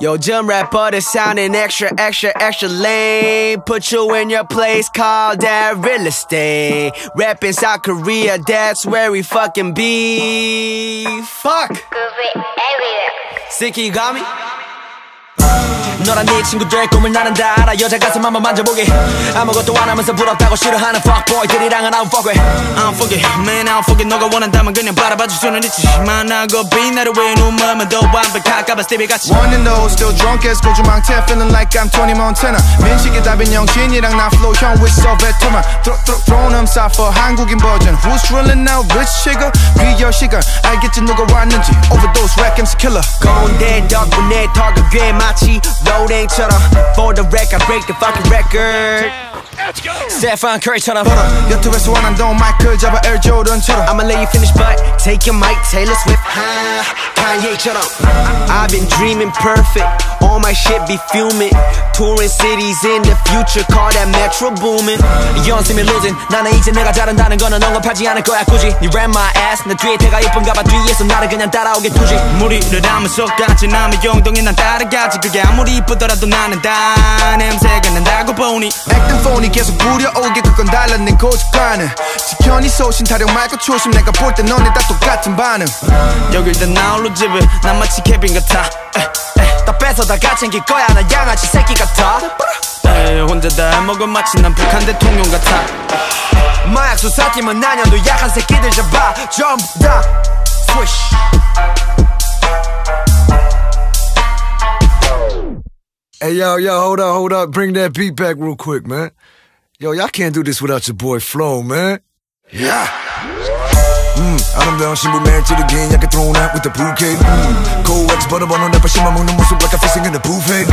Yo, gym rapper that's sounding extra, extra, extra lame. Put you in your place called that real estate. Rapping South Korea, that's where we fucking be. Fuck! Sick, you got me? 너랑 네 친구들 꿈을 나는 다 알아 여자 가슴 한번 만져보게 아무것도 안 하면서 부럽다고 싫어하는 fuckboy들이랑은 I don't fuck with I don't fuck it man I don't fuck it 너가 원한다면 그냥 바라봐줄 수는 있지 만나고 빛나를 왜 눈물만 더 완벽할까봐 스티비 같이 One and no, still drunk as 고주망태 Feeling like I'm Tony Montana 민식이 답인 영신이랑 나 flow 형 with so veteran Throw, throw, throw them for 한국인 버전 Who's drilling now rich chica 비열 시간 알겠지 누가 왔는지 Overdose rap MC killer 꼰대 덕분에 더 그게 마치 로딩처럼 For the record break the fucking record Stephen Curry처럼 유튜브에서 원한동 마이클 잡아 Air Jordan처럼 I'ma let you finish but take your mic Taylor Swift 하, Kanye처럼 I've been dreaming perfect. All my shit be fuming. Touring cities in the future Call that metro booming. Me losing. 나는 이제 내가 잘한다는 거는 언급하지 않을 거야 굳이. You ran my ass. 내 뒤에 태가 예쁜가 봐. 뒤에서 나를 그냥 따라오게 두지. 무리를 하면 속같이 남의 용동이 난 따라가지. 그게 아무리 이쁘더라도 나는 다 냄새가 난다고 보니. Acting phony 계속 부려오게 그건 달라낸 고집관은. 지켜니 소신 타령 말고 초심. 내가 볼 때 너네 다 똑같은 반응. 여길 다 나홀로 집을 난 마치 케빈 같아 에, 에, 다 뺏어 다 가 챙길 거야 난 양아치 새끼 같아 에이, 혼자 다 해먹은 마치 난 북한 대통령 같아 마약 수사팀은 난년도 약한 새끼들 잡아 전부 다 swish Hey, yo, yo, hold up, hold up. Bring that beat back real quick, man. Yo, y'all can't do this without your boy Flo, man. Yeah. 음, 아름다운 신부 매일찌르긴 약간 thrown out with the bouquet 음, coax 버려버는 래퍼 심어 먹는 모습 like a fishing in a buffet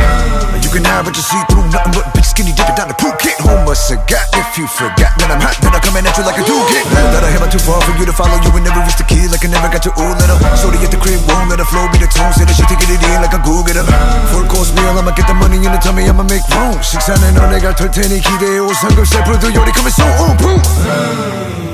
You can have it, you see through nothing but big skinny dipping down the Phuket Homeless I got if you forgot that I'm hot Then I'm coming at you like a dookie That I have too far for you to follow You and never reach the key like I never got your old letter Sorry at the crib, won't let the flow be the tone Say that shit to get it in like a go getter Full course meal, I'ma get the money in the tummy I'ma make room 식사는 너 내가 털 테니 기대해 오 삼겹살 불도 요리 coming soon, boom